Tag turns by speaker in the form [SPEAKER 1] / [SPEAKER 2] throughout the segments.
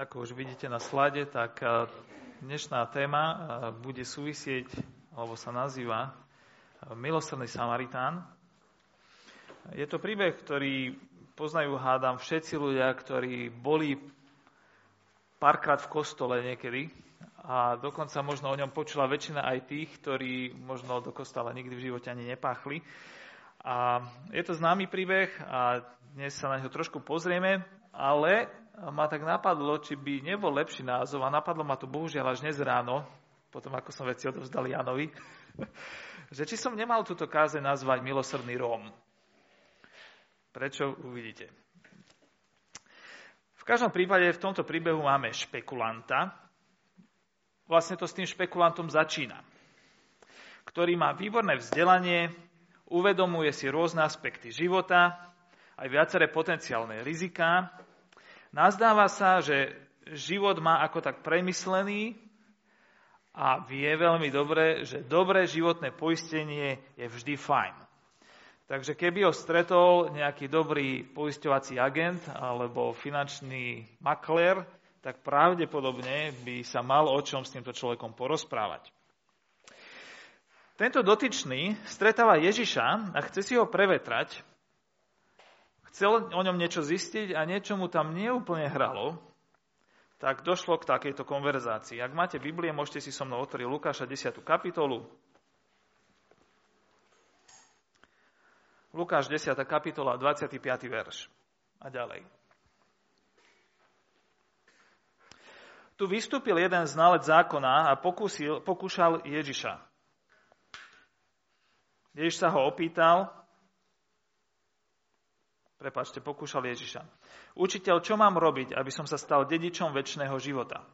[SPEAKER 1] Ako už vidíte na slade, tak eh, dnešná téma eh, bude súvisieť, alebo sa nazýva eh, Milosrdný Samaritán. Je to príbeh, ktorý poznajú, hádam, všetci ľudia, ktorí boli párkrát v kostole niekedy a dokonca možno o ňom počula väčšina aj tých, ktorí možno do kostola nikdy v živote ani nepáchli. A je to známy príbeh a dnes sa na neho trošku pozrieme, ale ma tak napadlo, či by nebol lepší názov, a napadlo ma to bohužiaľ až dnes ráno, potom ako som veci odovzdal Janovi, že či som nemal túto káze nazvať Milosrdný Róm. Prečo uvidíte. V každom prípade v tomto príbehu máme špekulanta. Vlastne to s tým špekulantom začína, ktorý má výborné vzdelanie, uvedomuje si rôzne aspekty života, aj viaceré potenciálne riziká Nazdáva sa, že život má ako tak premyslený a vie veľmi dobre, že dobré životné poistenie je vždy fajn. Takže keby ho stretol nejaký dobrý poisťovací agent alebo finančný makler, tak pravdepodobne by sa mal o čom s týmto človekom porozprávať. Tento dotyčný stretáva Ježiša a chce si ho prevetrať, chcel o ňom niečo zistiť a niečo mu tam neúplne hralo, tak došlo k takejto konverzácii. Ak máte Biblie, môžete si so mnou otvoriť Lukáša 10. kapitolu. Lukáš 10. kapitola, 25. verš. A ďalej. Tu vystúpil jeden znalec zákona a pokúsil, pokúšal Ježiša. Ježiš sa ho opýtal, Prepačte, pokúšal Ježiša. Učiteľ, čo mám robiť, aby som sa stal dedičom väčšného života?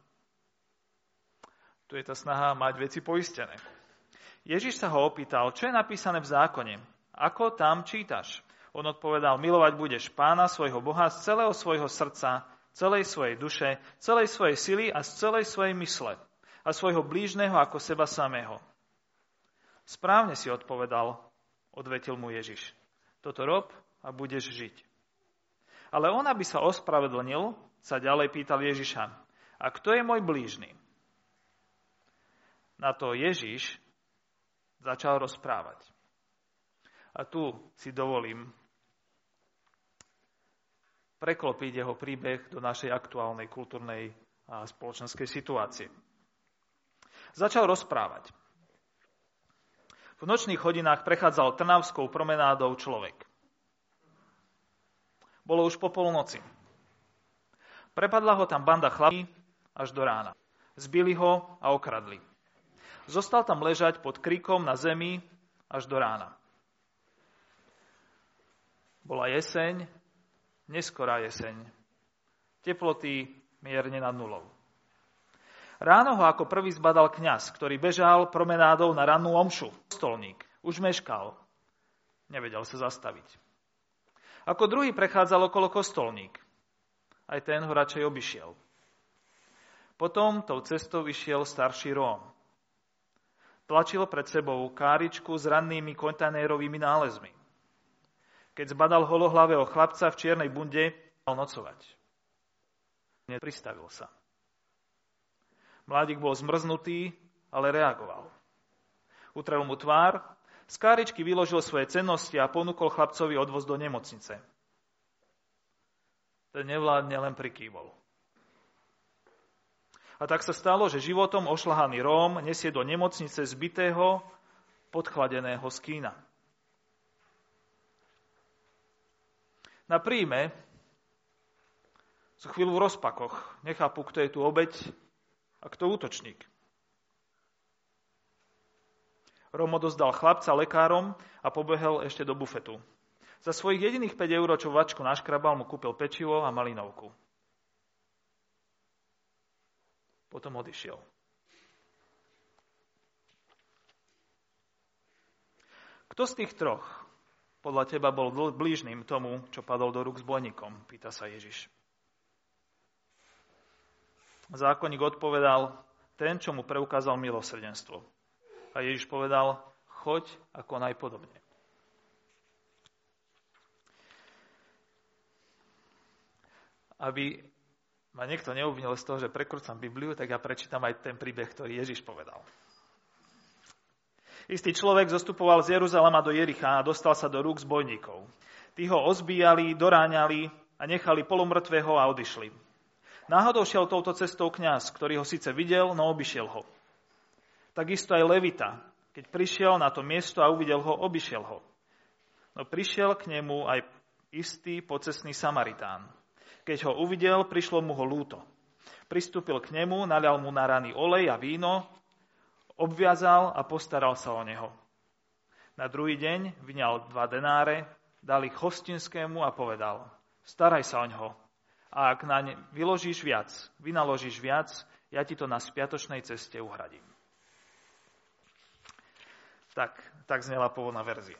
[SPEAKER 1] Tu je tá snaha mať veci poistené. Ježiš sa ho opýtal, čo je napísané v zákone? Ako tam čítaš? On odpovedal, milovať budeš pána svojho Boha z celého svojho srdca, celej svojej duše, celej svojej sily a z celej svojej mysle a svojho blížneho ako seba samého. Správne si odpovedal, odvetil mu Ježiš. Toto rob a budeš žiť. Ale on, aby sa ospravedlnil, sa ďalej pýtal Ježiša, a kto je môj blížny? Na to Ježiš začal rozprávať. A tu si dovolím preklopiť jeho príbeh do našej aktuálnej kultúrnej a spoločenskej situácie. Začal rozprávať. V nočných hodinách prechádzal Trnavskou promenádou človek. Bolo už po polnoci. Prepadla ho tam banda chlapí až do rána. Zbili ho a okradli. Zostal tam ležať pod krikom na zemi až do rána. Bola jeseň, neskorá jeseň. Teploty mierne nad nulou. Ráno ho ako prvý zbadal kňaz, ktorý bežal promenádou na rannú omšu. Stolník. Už meškal. Nevedel sa zastaviť. Ako druhý prechádzal okolo kostolník. Aj ten ho radšej obišiel. Potom tou cestou išiel starší Róm. Tlačil pred sebou káričku s rannými kontajnerovými nálezmi. Keď zbadal holohlavého chlapca v čiernej bunde, mal nocovať. Nepristavil sa. Mladík bol zmrznutý, ale reagoval. Utrel mu tvár z káričky vyložil svoje cennosti a ponúkol chlapcovi odvoz do nemocnice. Ten nevládne len prikývol. A tak sa stalo, že životom ošlahaný Róm nesie do nemocnice zbitého, podchladeného skína. Na príjme sú chvíľu v rozpakoch. Nechápu, kto je tu obeď a kto útočník. Romo dozdal chlapca lekárom a pobehel ešte do bufetu. Za svojich jediných 5 eur, čo vačku naškrabal, mu kúpil pečivo a malinovku. Potom odišiel. Kto z tých troch podľa teba bol blížným tomu, čo padol do rúk s bojníkom? Pýta sa Ježiš. Zákonník odpovedal, ten, čo mu preukázal milosrdenstvo. A Ježiš povedal, choď a konaj podobne. Aby ma niekto neobvinil z toho, že prekrúcam Bibliu, tak ja prečítam aj ten príbeh, ktorý Ježiš povedal. Istý človek zostupoval z Jeruzalema do Jericha a dostal sa do rúk zbojníkov. Tí ho ozbíjali, doráňali a nechali polomrtvého a odišli. Náhodou šiel touto cestou kňaz, ktorý ho síce videl, no obišiel ho. Takisto aj Levita, keď prišiel na to miesto a uvidel ho, obišiel ho. No prišiel k nemu aj istý pocesný Samaritán. Keď ho uvidel, prišlo mu ho lúto. Pristúpil k nemu, nalial mu na rany olej a víno, obviazal a postaral sa o neho. Na druhý deň vyňal dva denáre, dal ich hostinskému a povedal, staraj sa o ňoho. A ak na ne vyložíš viac, vynaložíš viac, ja ti to na spiatočnej ceste uhradím. Tak, tak znela pôvodná verzia.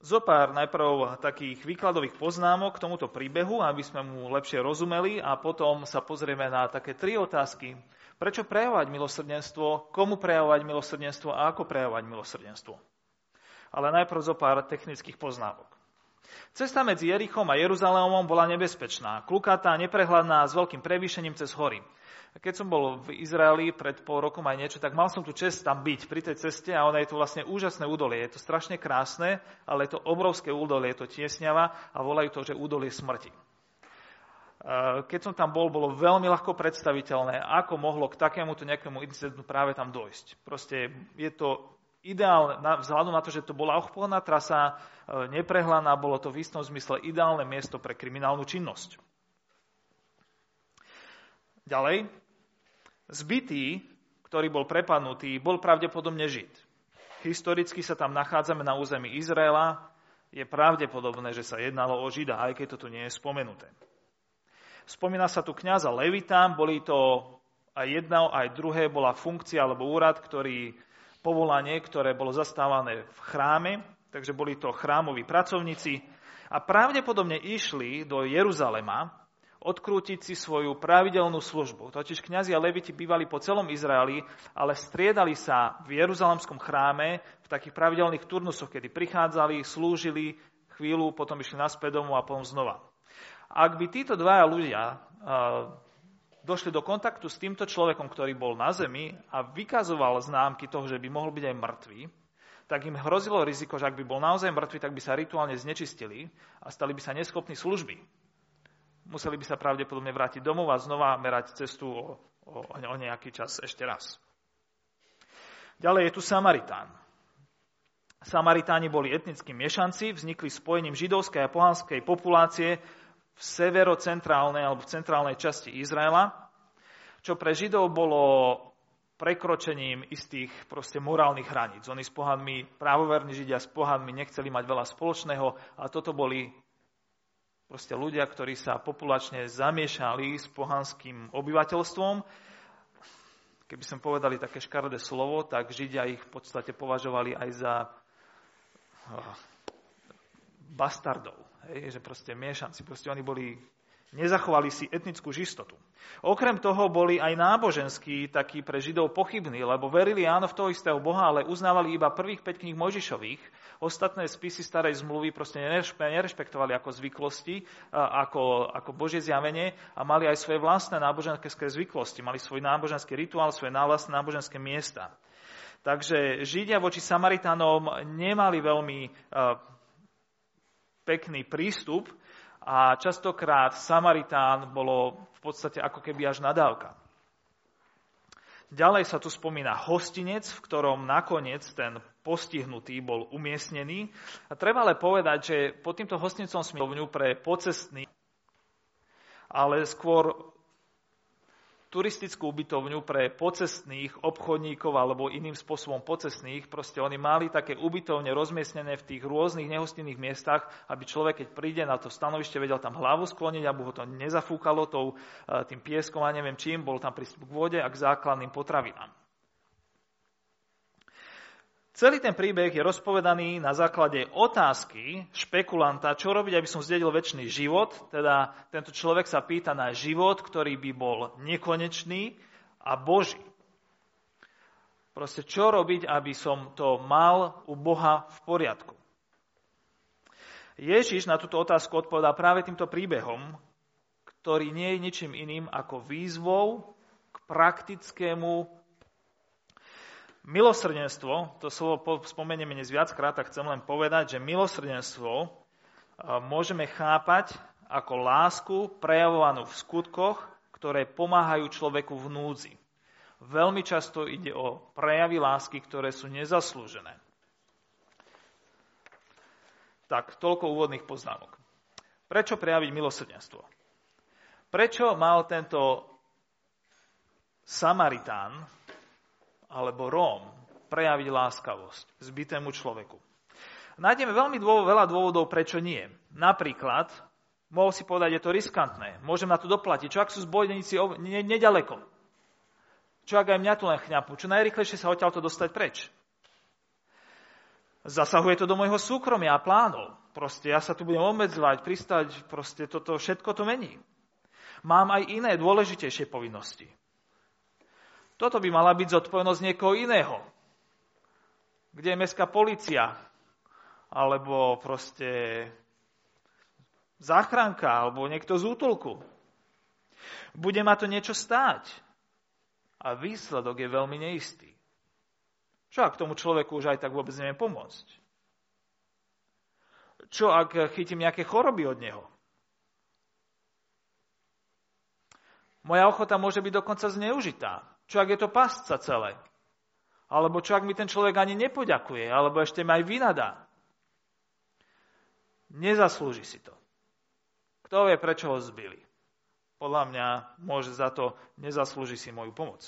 [SPEAKER 1] Zopár najprv takých výkladových poznámok k tomuto príbehu, aby sme mu lepšie rozumeli a potom sa pozrieme na také tri otázky. Prečo prejavovať milosrdenstvo, komu prejavovať milosrdenstvo a ako prejavovať milosrdenstvo. Ale najprv zo pár technických poznámok. Cesta medzi Jerichom a Jeruzalémom bola nebezpečná, klukatá, neprehľadná, s veľkým prevýšením cez hory. Keď som bol v Izraeli pred pol rokom aj niečo, tak mal som tu čest tam byť pri tej ceste a ono je to vlastne úžasné údolie. Je to strašne krásne, ale je to obrovské údolie, je to tiesňava a volajú to, že údolie smrti. Keď som tam bol, bolo veľmi ľahko predstaviteľné, ako mohlo k takémuto nejakému incidentu práve tam dojsť. Proste je to ideálne, vzhľadom na to, že to bola obchodná trasa, e, neprehľaná, bolo to v istom zmysle ideálne miesto pre kriminálnu činnosť. Ďalej, zbytý, ktorý bol prepadnutý, bol pravdepodobne Žid. Historicky sa tam nachádzame na území Izraela, je pravdepodobné, že sa jednalo o Žida, aj keď to nie je spomenuté. Spomína sa tu kniaza Levita, boli to aj jedno, aj druhé bola funkcia alebo úrad, ktorý, povolanie, ktoré bolo zastávané v chráme, takže boli to chrámoví pracovníci a pravdepodobne išli do Jeruzalema, odkrútiť si svoju pravidelnú službu. Totiž kňazi a leviti bývali po celom Izraeli, ale striedali sa v Jeruzalemskom chráme v takých pravidelných turnusoch, kedy prichádzali, slúžili chvíľu, potom išli naspäť domov a potom znova. Ak by títo dvaja ľudia došli do kontaktu s týmto človekom, ktorý bol na zemi a vykazoval známky toho, že by mohol byť aj mŕtvý, tak im hrozilo riziko, že ak by bol naozaj mŕtvy, tak by sa rituálne znečistili a stali by sa neschopní služby museli by sa pravdepodobne vrátiť domov a znova merať cestu o, o, o nejaký čas ešte raz. Ďalej je tu Samaritán. Samaritáni boli etnickí miešanci, vznikli spojením židovskej a pohanskej populácie v severocentrálnej alebo v centrálnej časti Izraela, čo pre Židov bolo prekročením istých proste morálnych hraníc. Oni s pohanmi, právoverní Židia s pohanmi nechceli mať veľa spoločného a toto boli proste ľudia, ktorí sa populačne zamiešali s pohanským obyvateľstvom. Keby som povedali také škaredé slovo, tak Židia ich v podstate považovali aj za oh, bastardov. Hej, že proste miešanci. Proste oni boli Nezachovali si etnickú žistotu. Okrem toho boli aj náboženskí takí pre Židov pochybní, lebo verili áno v toho istého Boha, ale uznávali iba prvých 5 kníh Mojžišových. Ostatné spisy starej zmluvy proste nerešpektovali ako zvyklosti, ako, ako Božie zjavenie a mali aj svoje vlastné náboženské zvyklosti. Mali svoj náboženský rituál, svoje vlastné náboženské miesta. Takže Židia voči Samaritánom nemali veľmi pekný prístup, a častokrát Samaritán bolo v podstate ako keby až nadávka. Ďalej sa tu spomína hostinec, v ktorom nakoniec ten postihnutý bol umiestnený. A treba ale povedať, že pod týmto hostinecom smilovňu pre pocestný, ale skôr turistickú ubytovňu pre pocestných obchodníkov alebo iným spôsobom pocestných. Proste oni mali také ubytovne rozmiestnené v tých rôznych nehostinných miestach, aby človek, keď príde na to stanovište, vedel tam hlavu skloniť, aby ho to nezafúkalo tou, e, tým pieskom a neviem čím, bol tam prístup k vode a k základným potravinám. Celý ten príbeh je rozpovedaný na základe otázky špekulanta, čo robiť, aby som zdedil väčší život. Teda tento človek sa pýta na život, ktorý by bol nekonečný a Boží. Proste čo robiť, aby som to mal u Boha v poriadku. Ježiš na túto otázku odpovedá práve týmto príbehom, ktorý nie je ničím iným ako výzvou k praktickému milosrdenstvo. To slovo spomenieme dnes viackrát, tak chcem len povedať, že milosrdenstvo môžeme chápať ako lásku prejavovanú v skutkoch, ktoré pomáhajú človeku v núdzi. Veľmi často ide o prejavy lásky, ktoré sú nezaslúžené. Tak, toľko úvodných poznámok. Prečo prejaviť milosrdenstvo? Prečo mal tento Samaritán alebo Róm prejaviť láskavosť zbitému človeku? Nájdeme veľmi dôvod, veľa dôvodov, prečo nie. Napríklad, mohol si povedať, je to riskantné, môžem na to doplatiť. Čo ak sú zbojníci ne, nedaleko? Čo ak aj mňa tu len chňapu? Čo najrychlejšie sa odtiaľ to dostať preč? Zasahuje to do môjho súkromia a plánov. Proste ja sa tu budem obmedzovať, pristať, proste toto všetko to mení. Mám aj iné dôležitejšie povinnosti. Toto by mala byť zodpovednosť niekoho iného. Kde je mestská policia? Alebo proste záchranka, alebo niekto z útulku. Bude ma to niečo stáť. A výsledok je veľmi neistý. Čo ak tomu človeku už aj tak vôbec neviem pomôcť? Čo ak chytím nejaké choroby od neho? Moja ochota môže byť dokonca zneužitá. Čo ak je to pasca celé? Alebo čo ak mi ten človek ani nepoďakuje, alebo ešte ma aj vynadá? Nezaslúži si to. Kto vie, prečo ho zbili? Podľa mňa môže za to, nezaslúži si moju pomoc.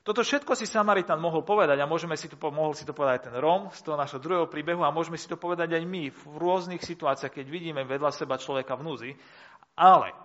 [SPEAKER 1] Toto všetko si Samaritan mohol povedať a môžeme si to, mohol si to povedať aj ten Rom z toho našho druhého príbehu a môžeme si to povedať aj my v rôznych situáciách, keď vidíme vedľa seba človeka v núzi. Ale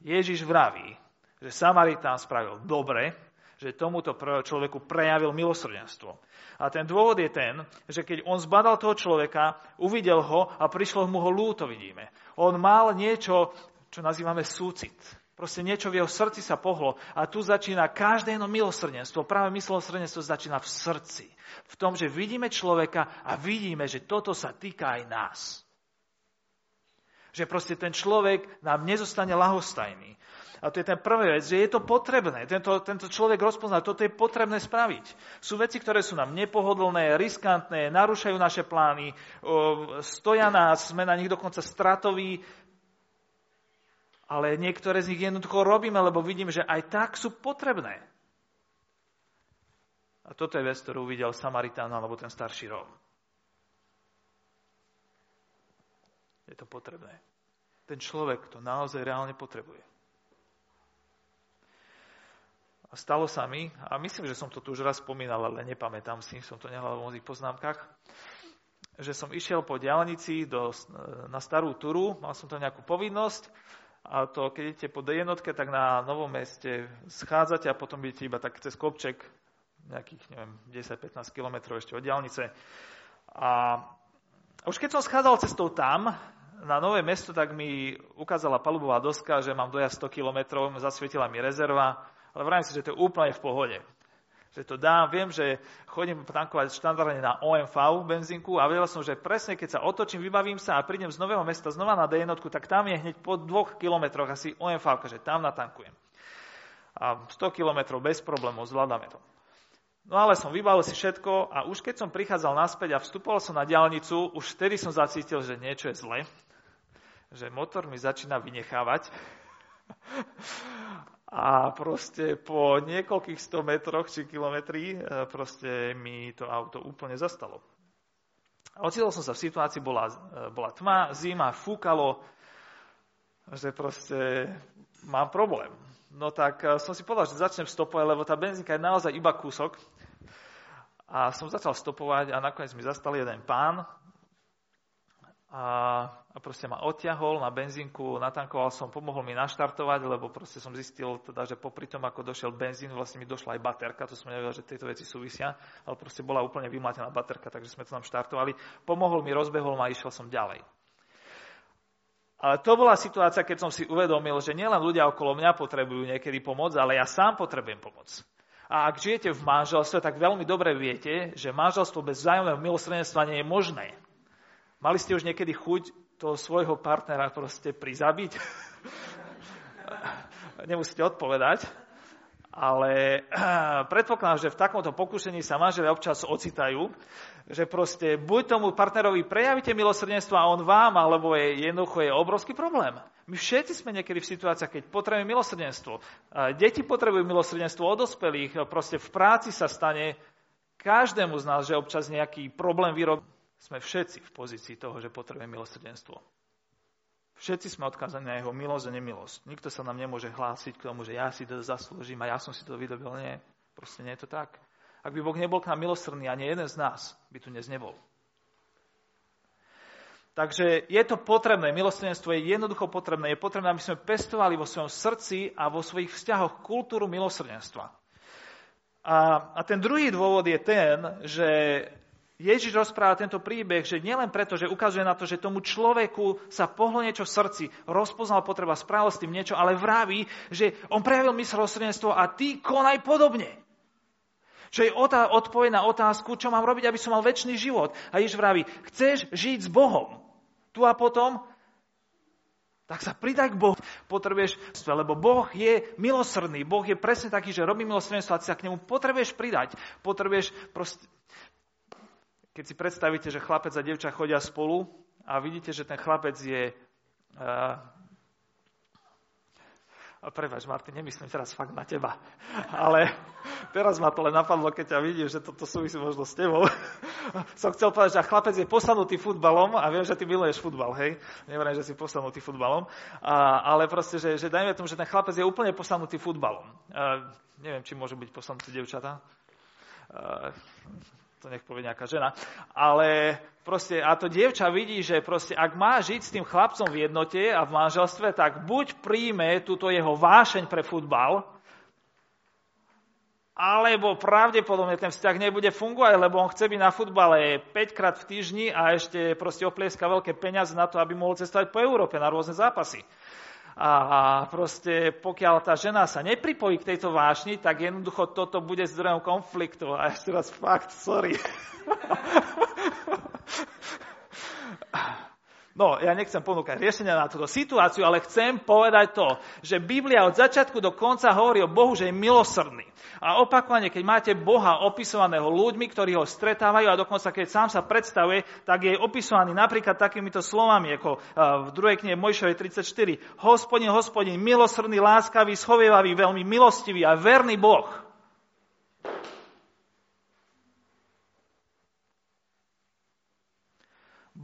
[SPEAKER 1] Ježiš vraví, že Samaritán spravil dobre, že tomuto človeku prejavil milosrdenstvo. A ten dôvod je ten, že keď on zbadal toho človeka, uvidel ho a prišlo mu ho lúto, vidíme. On mal niečo, čo nazývame súcit. Proste niečo v jeho srdci sa pohlo a tu začína každé jedno milosrdenstvo. Práve milosrdenstvo začína v srdci. V tom, že vidíme človeka a vidíme, že toto sa týka aj nás. Že proste ten človek nám nezostane lahostajný. A to je ten prvý vec, že je to potrebné. Tento, tento človek rozpozná, toto je potrebné spraviť. Sú veci, ktoré sú nám nepohodlné, riskantné, narúšajú naše plány, stoja nás, sme na nich dokonca stratoví, ale niektoré z nich jednoducho robíme, lebo vidím, že aj tak sú potrebné. A toto je vec, ktorú uvidel Samaritán alebo ten starší Róm. Je to potrebné. Ten človek to naozaj reálne potrebuje. Stalo sa mi, a myslím, že som to tu už raz spomínal, ale nepamätám si, som to nehľadal v mojich poznámkach, že som išiel po diálnici do, na starú turu, mal som to nejakú povinnosť a to, keď idete po D tak na novom meste schádzate a potom idete iba tak cez kopček, nejakých, neviem, 10-15 kilometrov ešte od diálnice. A už keď som schádzal cestou tam, na nové mesto, tak mi ukázala palubová doska, že mám dojazd 100 kilometrov, zasvietila mi rezerva, ale vravím si, že to je úplne v pohode že to dám. Viem, že chodím tankovať štandardne na OMV benzínku a vedel som, že presne keď sa otočím, vybavím sa a prídem z nového mesta znova na d tak tam je hneď po dvoch kilometroch asi OMV, že tam natankujem. A 100 kilometrov bez problémov, zvládame to. No ale som vybavil si všetko a už keď som prichádzal naspäť a vstupoval som na diálnicu, už vtedy som zacítil, že niečo je zle, že motor mi začína vynechávať a proste po niekoľkých sto metroch či kilometri e, proste mi to auto úplne zastalo. Ocitol som sa v situácii, bola, e, bola tma, zima, fúkalo, že proste mám problém. No tak e, som si povedal, že začnem stopovať, lebo tá benzínka je naozaj iba kúsok. A som začal stopovať a nakoniec mi zastal jeden pán, a, a proste ma odťahol na benzínku, natankoval som, pomohol mi naštartovať, lebo proste som zistil, teda, že popri tom, ako došiel benzín, vlastne mi došla aj baterka, to som nevedel, že tieto veci súvisia, ale proste bola úplne vymlátená baterka, takže sme to tam štartovali. Pomohol mi, rozbehol ma a išiel som ďalej. Ale to bola situácia, keď som si uvedomil, že nielen ľudia okolo mňa potrebujú niekedy pomoc, ale ja sám potrebujem pomoc. A ak žijete v manželstve, tak veľmi dobre viete, že manželstvo bez vzájomného milosrdenstva nie je možné. Mali ste už niekedy chuť toho svojho partnera proste prizabiť? Nemusíte odpovedať. Ale predpokladám, že v takomto pokušení sa manželia občas ocitajú, že proste buď tomu partnerovi prejavíte milosrdenstvo a on vám, alebo je jednoducho je obrovský problém. My všetci sme niekedy v situáciách, keď potrebujeme milosrdenstvo. Deti potrebujú milosrdenstvo od dospelých, proste v práci sa stane každému z nás, že občas nejaký problém vyrob. Sme všetci v pozícii toho, že potrebujeme milosrdenstvo. Všetci sme odkázaní na jeho milosť a nemilosť. Nikto sa nám nemôže hlásiť k tomu, že ja si to zaslúžim a ja som si to vydobil. Nie, proste nie je to tak. Ak by Boh nebol k nám milosrdný, ani jeden z nás by tu dnes nebol. Takže je to potrebné, milosrdenstvo je jednoducho potrebné. Je potrebné, aby sme pestovali vo svojom srdci a vo svojich vzťahoch kultúru milosrdenstva. A, a ten druhý dôvod je ten, že Ježiš rozpráva tento príbeh, že nielen preto, že ukazuje na to, že tomu človeku sa pohlo niečo v srdci, rozpoznal potreba, spravil s tým niečo, ale vraví, že on prejavil mysl a ty konaj podobne. Čo je odpoveď na otázku, čo mám robiť, aby som mal väčší život. A Ježiš vraví, chceš žiť s Bohom tu a potom, tak sa pridaj k Bohu. Potrebuješ, lebo Boh je milosrdný. Boh je presne taký, že robí milosrdenstvo a ty sa k nemu potrebuješ pridať. Potrebuješ proste... Keď si predstavíte, že chlapec a devča chodia spolu a vidíte, že ten chlapec je uh, Prepač, Martin, nemyslím teraz fakt na teba. Ale teraz ma to len napadlo, keď ťa vidím, že toto súvisí možno s tebou. Som chcel povedať, že chlapec je posanutý futbalom a viem, že ty miluješ futbal, hej? Neverím, že si posanutý futbalom. A, ale proste, že, že dajme tomu, že ten chlapec je úplne posanutý futbalom. A, neviem, či môže byť posanutý devčata to nech povie nejaká žena. Ale proste, a to dievča vidí, že proste, ak má žiť s tým chlapcom v jednote a v manželstve, tak buď príjme túto jeho vášeň pre futbal, alebo pravdepodobne ten vzťah nebude fungovať, lebo on chce byť na futbale 5 krát v týždni a ešte proste oplieska veľké peniaze na to, aby mohol cestovať po Európe na rôzne zápasy. A proste pokiaľ tá žena sa nepripojí k tejto vášni, tak jednoducho toto bude zdrojom konfliktu. A ešte raz fakt, sorry. No, ja nechcem ponúkať riešenia na túto situáciu, ale chcem povedať to, že Biblia od začiatku do konca hovorí o Bohu, že je milosrdný. A opakovane, keď máte Boha opisovaného ľuďmi, ktorí ho stretávajú a dokonca keď sám sa predstavuje, tak je opisovaný napríklad takýmito slovami, ako v druhej knihe Mojšovej 34. Hospodin, hospodin, milosrdný, láskavý, schovievavý, veľmi milostivý a verný Boh.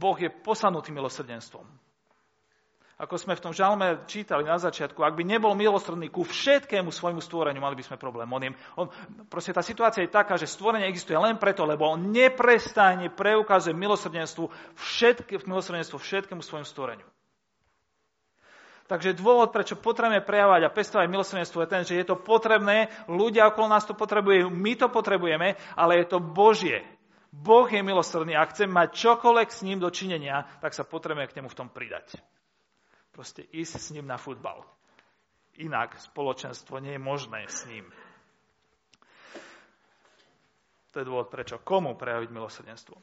[SPEAKER 1] Boh je posanutý milosrdenstvom. Ako sme v tom žalme čítali na začiatku, ak by nebol milosrdný ku všetkému svojmu stvoreniu, mali by sme problém. On je, on, proste tá situácia je taká, že stvorenie existuje len preto, lebo on neprestajne preukazuje milosrdenstvo, všetky, milosrdenstvo všetkému svojmu stvoreniu. Takže dôvod, prečo potrebujeme prejavať a pestovať milosrdenstvo je ten, že je to potrebné, ľudia okolo nás to potrebujú, my to potrebujeme, ale je to Božie. Boh je milosrdný a chcem mať čokoľvek s ním do činenia, tak sa potrebujeme k nemu v tom pridať. Proste ísť s ním na futbal. Inak spoločenstvo nie je možné s ním. To je dôvod, prečo. Komu prejaviť milosrdenstvo?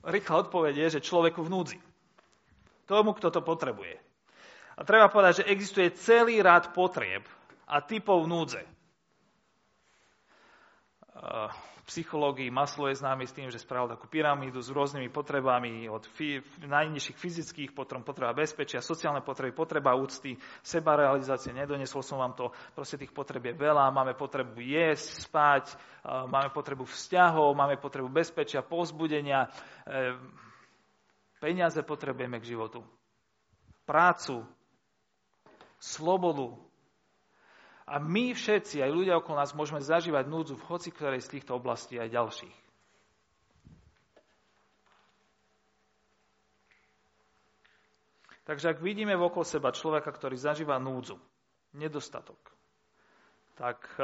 [SPEAKER 1] Rýchla odpoveď je, že človeku v núdzi. Tomu, kto to potrebuje. A treba povedať, že existuje celý rád potrieb a typov núdze. V psychológii Maslow je známy s tým, že spravil takú pyramídu s rôznymi potrebami od fi- najnižších fyzických potom potreba bezpečia, sociálne potreby, potreba úcty, sebarealizácie, nedoniesol som vám to, proste tých potreb je veľa, máme potrebu jesť, spať, máme potrebu vzťahov, máme potrebu bezpečia, pozbudenia, e, peniaze potrebujeme k životu, prácu, slobodu. A my všetci, aj ľudia okolo nás, môžeme zažívať núdzu v hoci ktorej z týchto oblastí aj ďalších. Takže ak vidíme okolo seba človeka, ktorý zažíva núdzu, nedostatok, tak e,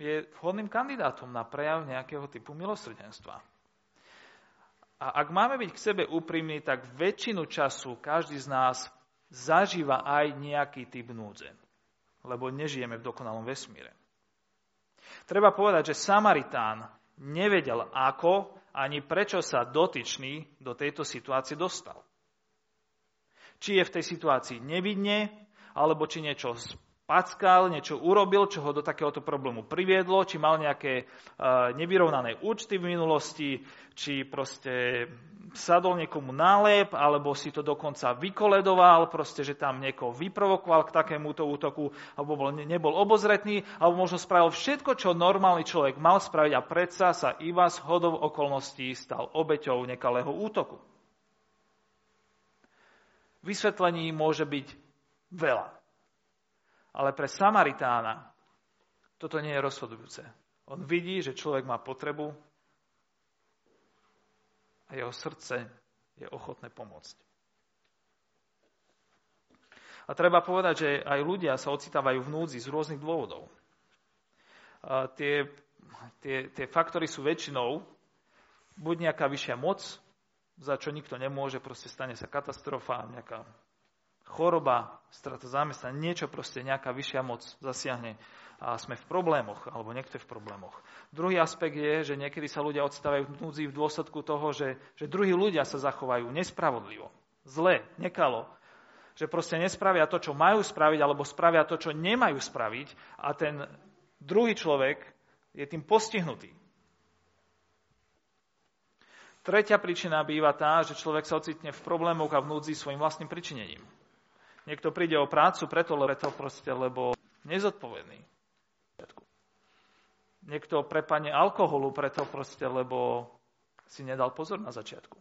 [SPEAKER 1] je vhodným kandidátom na prejav nejakého typu milosrdenstva. A ak máme byť k sebe úprimní, tak väčšinu času každý z nás zažíva aj nejaký typ núdze. Lebo nežijeme v dokonalom vesmíre. Treba povedať, že Samaritán nevedel ako ani prečo sa dotyčný do tejto situácie dostal. Či je v tej situácii nevidne, alebo či niečo packal, niečo urobil, čo ho do takéhoto problému priviedlo, či mal nejaké uh, nevyrovnané účty v minulosti, či proste sadol niekomu nálep, alebo si to dokonca vykoledoval, proste, že tam niekoho vyprovokoval k takémuto útoku, alebo bol, nebol obozretný, alebo možno spravil všetko, čo normálny človek mal spraviť a predsa sa iba z hodov okolností stal obeťou nekalého útoku. Vysvetlení môže byť veľa. Ale pre Samaritána toto nie je rozhodujúce. On vidí, že človek má potrebu a jeho srdce je ochotné pomôcť. A treba povedať, že aj ľudia sa ocitávajú v núdzi z rôznych dôvodov. Tie, tie, tie faktory sú väčšinou buď nejaká vyššia moc, za čo nikto nemôže, proste stane sa katastrofa, nejaká choroba, strata zamestnania, niečo proste, nejaká vyššia moc zasiahne a sme v problémoch, alebo niekto je v problémoch. Druhý aspekt je, že niekedy sa ľudia odstávajú v núdzi v dôsledku toho, že, že druhí ľudia sa zachovajú nespravodlivo, zle, nekalo. Že proste nespravia to, čo majú spraviť, alebo spravia to, čo nemajú spraviť a ten druhý človek je tým postihnutý. Tretia príčina býva tá, že človek sa ocitne v problémoch a v núdzi svojim vlastným pričinením. Niekto príde o prácu preto, preto proste, lebo nezodpovedný. Niekto prepane alkoholu preto proste, lebo si nedal pozor na začiatku.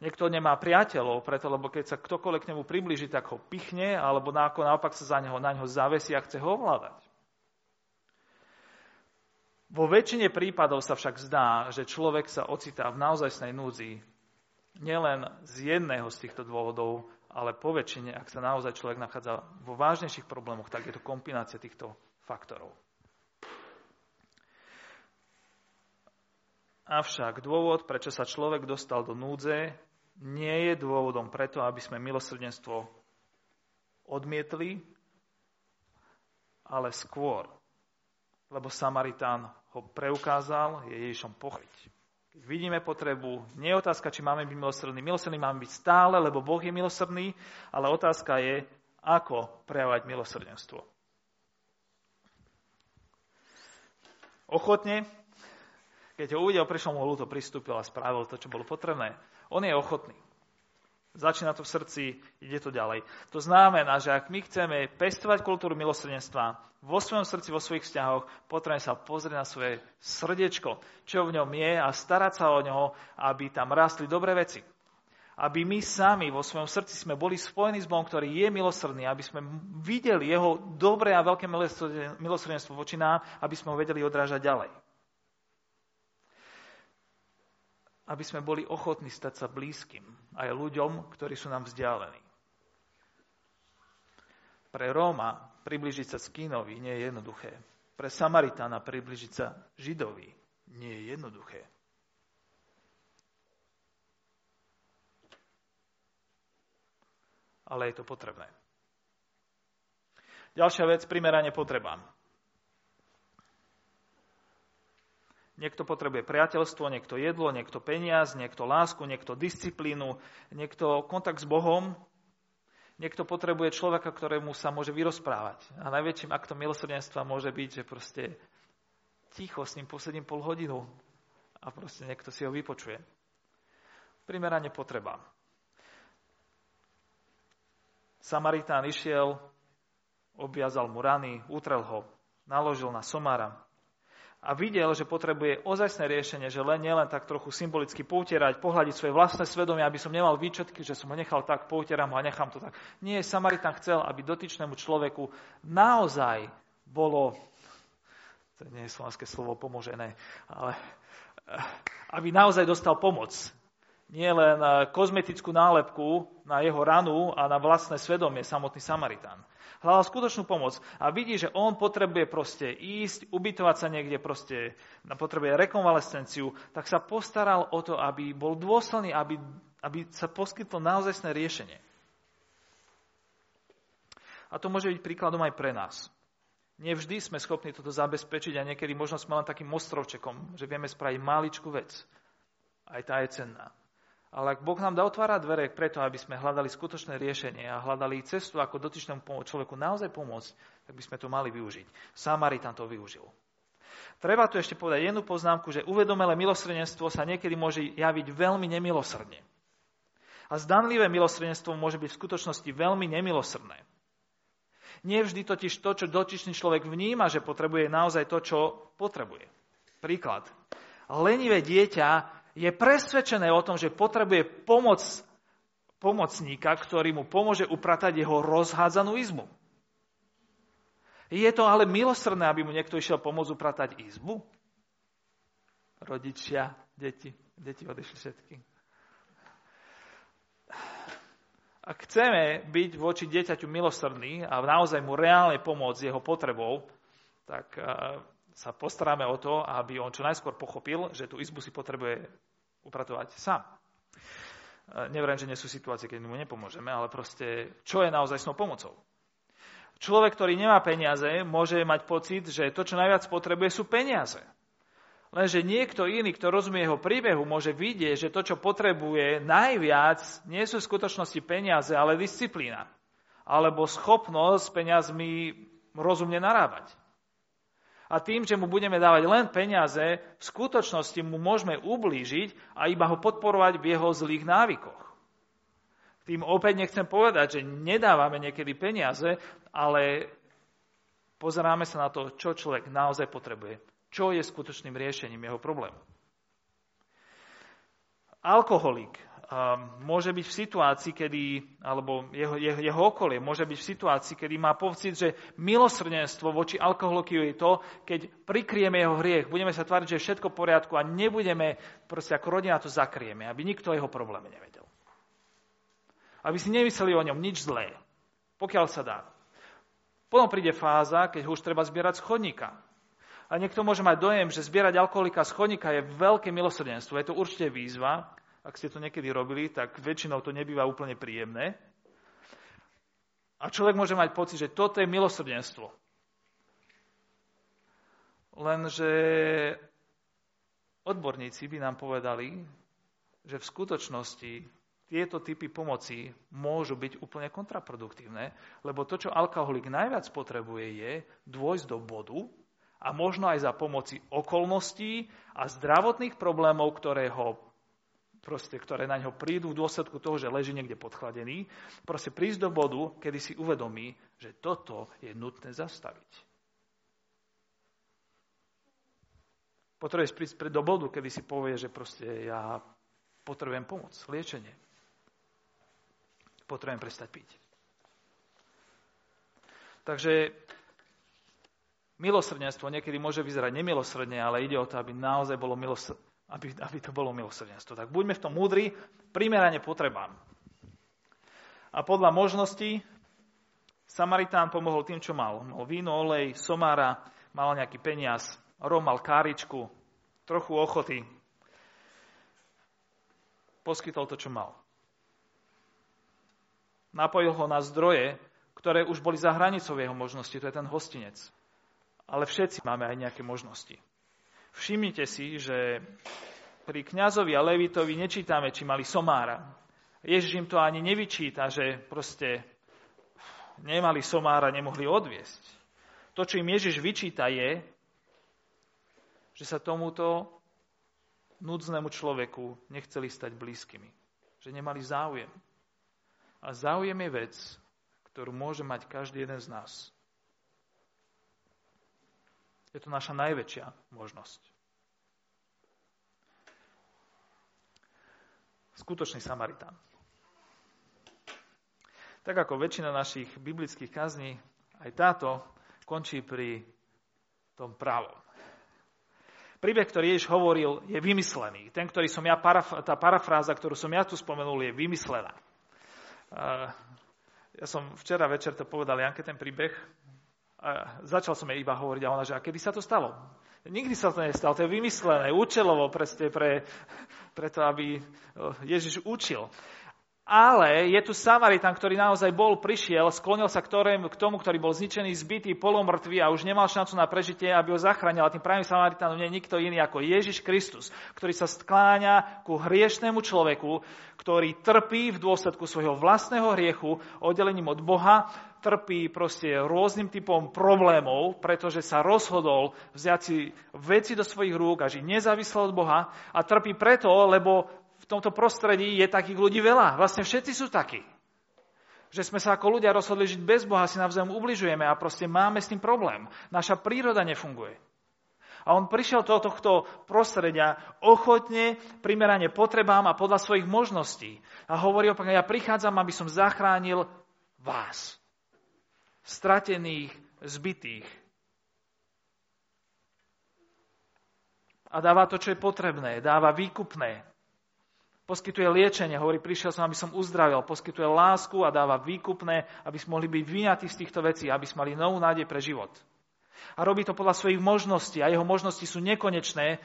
[SPEAKER 1] Niekto nemá priateľov, preto, lebo keď sa ktokoľvek k nemu približí, tak ho pichne, alebo naopak sa za neho, na neho zavesí a chce ho ovládať. Vo väčšine prípadov sa však zdá, že človek sa ocitá v naozajstnej núdzi nielen z jedného z týchto dôvodov, ale po väčšine, ak sa naozaj človek nachádza vo vážnejších problémoch, tak je to kombinácia týchto faktorov. Avšak dôvod, prečo sa človek dostal do núdze, nie je dôvodom preto, aby sme milosrdenstvo odmietli, ale skôr, lebo Samaritán ho preukázal, je Ježišom pochyť. Keď vidíme potrebu, nie je otázka, či máme byť milosrdní. Milosrdní máme byť stále, lebo Boh je milosrdný, ale otázka je, ako prejavovať milosrdenstvo. Ochotne, keď ho uvidel, prišiel mu ľúto, pristúpil a spravil to, čo bolo potrebné. On je ochotný. Začína to v srdci, ide to ďalej. To znamená, že ak my chceme pestovať kultúru milosrdenstva vo svojom srdci, vo svojich vzťahoch, potrebujeme sa pozrieť na svoje srdiečko, čo v ňom je a starať sa o ňoho, aby tam rastli dobré veci. Aby my sami vo svojom srdci sme boli spojení s Bohom, ktorý je milosrdný, aby sme videli jeho dobré a veľké milosrdenstvo voči nám, aby sme ho vedeli odrážať ďalej. aby sme boli ochotní stať sa blízkym aj ľuďom, ktorí sú nám vzdialení. Pre Róma približiť sa Skínovi nie je jednoduché. Pre Samaritána približiť sa Židovi nie je jednoduché. Ale je to potrebné. Ďalšia vec, primerane potrebám. Niekto potrebuje priateľstvo, niekto jedlo, niekto peniaz, niekto lásku, niekto disciplínu, niekto kontakt s Bohom, niekto potrebuje človeka, ktorému sa môže vyrozprávať. A najväčším aktom milosrdenstva môže byť, že proste ticho s ním posedím pol hodinu a proste niekto si ho vypočuje. Primerane potreba. Samaritán išiel, obviazal mu rany, utrel ho, naložil na somára, a videl, že potrebuje ozajstné riešenie, že len nielen tak trochu symbolicky poutierať, pohľadiť svoje vlastné svedomie, aby som nemal výčetky, že som ho nechal tak, poutieram ho a nechám to tak. Nie, Samaritan chcel, aby dotyčnému človeku naozaj bolo, to nie je slovenské slovo pomožené, ale eh, aby naozaj dostal pomoc. Nie len eh, kozmetickú nálepku na jeho ranu a na vlastné svedomie samotný Samaritán. Hľadal skutočnú pomoc a vidí, že on potrebuje proste ísť, ubytovať sa niekde, proste potrebuje rekonvalescenciu, tak sa postaral o to, aby bol dôsledný, aby, aby sa poskytlo naozajstné riešenie. A to môže byť príkladom aj pre nás. Nevždy sme schopní toto zabezpečiť a niekedy možno sme len takým ostrovčekom, že vieme spraviť maličkú vec. Aj tá je cenná. Ale ak Boh nám dá otvárať dvere preto, aby sme hľadali skutočné riešenie a hľadali cestu, ako dotyčnému človeku naozaj pomôcť, tak by sme to mali využiť. Samaritan to využil. Treba tu ešte povedať jednu poznámku, že uvedomelé milosrdenstvo sa niekedy môže javiť veľmi nemilosrdne. A zdanlivé milosrdenstvo môže byť v skutočnosti veľmi nemilosrdné. Nevždy totiž to, čo dotyčný človek vníma, že potrebuje naozaj to, čo potrebuje. Príklad. Lenivé dieťa je presvedčené o tom, že potrebuje pomoc pomocníka, ktorý mu pomôže upratať jeho rozhádzanú izbu. Je to ale milosrdné, aby mu niekto išiel pomôcť upratať izbu? Rodičia, deti, deti odišli všetky. Ak chceme byť voči dieťaťu milosrdní a naozaj mu reálne pomôcť jeho potrebou, tak sa postaráme o to, aby on čo najskôr pochopil, že tú izbu si potrebuje upratovať sám. E, neverím, že nie sú situácie, keď mu nepomôžeme, ale proste, čo je naozaj snou pomocou? Človek, ktorý nemá peniaze, môže mať pocit, že to, čo najviac potrebuje, sú peniaze. Lenže niekto iný, kto rozumie jeho príbehu, môže vidieť, že to, čo potrebuje najviac, nie sú v skutočnosti peniaze, ale disciplína. Alebo schopnosť s peniazmi rozumne narábať a tým, že mu budeme dávať len peniaze, v skutočnosti mu môžeme ublížiť a iba ho podporovať v jeho zlých návykoch. Tým opäť nechcem povedať, že nedávame niekedy peniaze, ale pozeráme sa na to, čo človek naozaj potrebuje. Čo je skutočným riešením jeho problému. Alkoholik môže byť v situácii, kedy, alebo jeho, jeho, jeho okolie môže byť v situácii, kedy má pocit, že milosrdenstvo voči alkoholiku je to, keď prikrieme jeho hriech, budeme sa tváriť, že je všetko v poriadku a nebudeme, proste ako rodina to zakrieme, aby nikto jeho probléme nevedel. Aby si nemysleli o ňom nič zlé, pokiaľ sa dá. Potom príde fáza, keď ho už treba zbierať z chodníka. A niekto môže mať dojem, že zbierať alkoholika z chodníka je veľké milosrdenstvo. Je to určite výzva, ak ste to niekedy robili, tak väčšinou to nebýva úplne príjemné. A človek môže mať pocit, že toto je milosrdenstvo. Lenže odborníci by nám povedali, že v skutočnosti tieto typy pomoci môžu byť úplne kontraproduktívne, lebo to, čo alkoholik najviac potrebuje, je dôjsť do bodu a možno aj za pomoci okolností a zdravotných problémov, ktoré ho proste, ktoré na ňo prídu v dôsledku toho, že leží niekde podchladený, proste prísť do bodu, kedy si uvedomí, že toto je nutné zastaviť. Potrebuješ prísť do bodu, kedy si povie, že proste ja potrebujem pomoc, liečenie. Potrebujem prestať piť. Takže milosrdenstvo niekedy môže vyzerať nemilosrdne, ale ide o to, aby naozaj bolo milosrdne aby, aby to bolo milosrdenstvo. Tak buďme v tom múdri, primerane potrebám. A podľa možností Samaritán pomohol tým, čo mal. Mal víno, olej, somára, mal nejaký peniaz, Rom mal káričku, trochu ochoty. Poskytol to, čo mal. Napojil ho na zdroje, ktoré už boli za hranicou jeho možnosti, to je ten hostinec. Ale všetci máme aj nejaké možnosti. Všimnite si, že pri kňazovi a levitovi nečítame, či mali somára. Ježiš im to ani nevyčíta, že proste nemali somára, nemohli odviesť. To, čo im Ježiš vyčíta, je, že sa tomuto núdznému človeku nechceli stať blízkymi. Že nemali záujem. A záujem je vec, ktorú môže mať každý jeden z nás. Je to naša najväčšia možnosť. Skutočný Samaritán. Tak ako väčšina našich biblických kazní, aj táto končí pri tom pravom. Príbeh, ktorý Ježiš hovoril, je vymyslený. Ten, ktorý som ja, tá parafráza, ktorú som ja tu spomenul, je vymyslená. Ja som včera večer to povedal Janke ten príbeh začal som jej iba hovoriť a ona, že a kedy sa to stalo? Nikdy sa to nestalo, to je vymyslené, účelovo pre, pre, preto, aby Ježiš učil. Ale je tu Samaritan, ktorý naozaj bol, prišiel, sklonil sa k, tomu, ktorý bol zničený, zbytý, polomrtvý a už nemal šancu na prežitie, aby ho zachránil. A tým pravým Samaritanom nie je nikto iný ako Ježiš Kristus, ktorý sa skláňa ku hriešnemu človeku, ktorý trpí v dôsledku svojho vlastného hriechu, oddelením od Boha, trpí proste rôznym typom problémov, pretože sa rozhodol vziať si veci do svojich rúk a žiť nezávisle od Boha a trpí preto, lebo v tomto prostredí je takých ľudí veľa. Vlastne všetci sú takí. Že sme sa ako ľudia rozhodli žiť bez Boha, si navzájom ubližujeme a proste máme s tým problém. Naša príroda nefunguje. A on prišiel do tohto prostredia ochotne, primerane potrebám a podľa svojich možností. A hovorí opak, ja prichádzam, aby som zachránil vás. Stratených, zbytých. A dáva to, čo je potrebné. Dáva výkupné. Poskytuje liečenie, hovorí, prišiel som, aby som uzdravil. Poskytuje lásku a dáva výkupné, aby sme mohli byť vyňatí z týchto vecí, aby sme mali novú nádej pre život. A robí to podľa svojich možností a jeho možnosti sú nekonečné,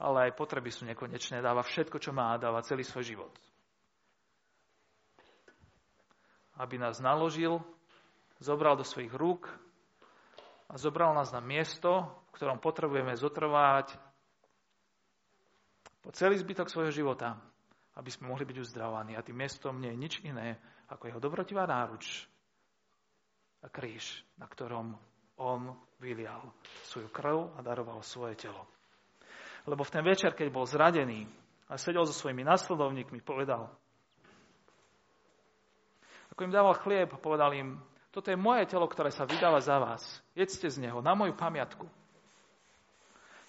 [SPEAKER 1] ale aj potreby sú nekonečné. Dáva všetko, čo má dáva celý svoj život. Aby nás naložil, zobral do svojich rúk a zobral nás na miesto, v ktorom potrebujeme zotrvať po celý zbytok svojho života aby sme mohli byť uzdravovaní. A tým miestom nie je nič iné, ako jeho dobrotivá náruč a kríž, na ktorom on vylial svoju krv a daroval svoje telo. Lebo v ten večer, keď bol zradený a sedel so svojimi nasledovníkmi, povedal, ako im dával chlieb, povedal im, toto je moje telo, ktoré sa vydáva za vás. Jedzte z neho na moju pamiatku.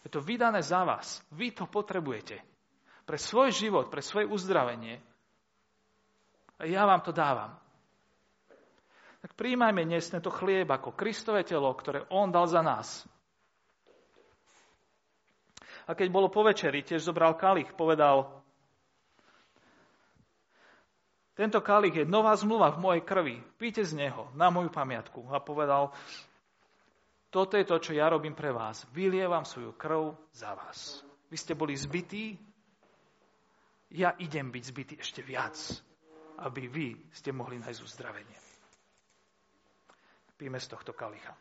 [SPEAKER 1] Je to vydané za vás. Vy to potrebujete pre svoj život, pre svoje uzdravenie. A ja vám to dávam. Tak príjmajme dnes tento chlieb ako Kristové telo, ktoré On dal za nás. A keď bolo po večeri, tiež zobral kalich, povedal, tento kalich je nová zmluva v mojej krvi, píte z neho na moju pamiatku. A povedal, toto je to, čo ja robím pre vás. Vylievam svoju krv za vás. Vy ste boli zbytí, ja idem byť zbytý ešte viac, aby vy ste mohli nájsť uzdravenie. Píme z tohto kalicha.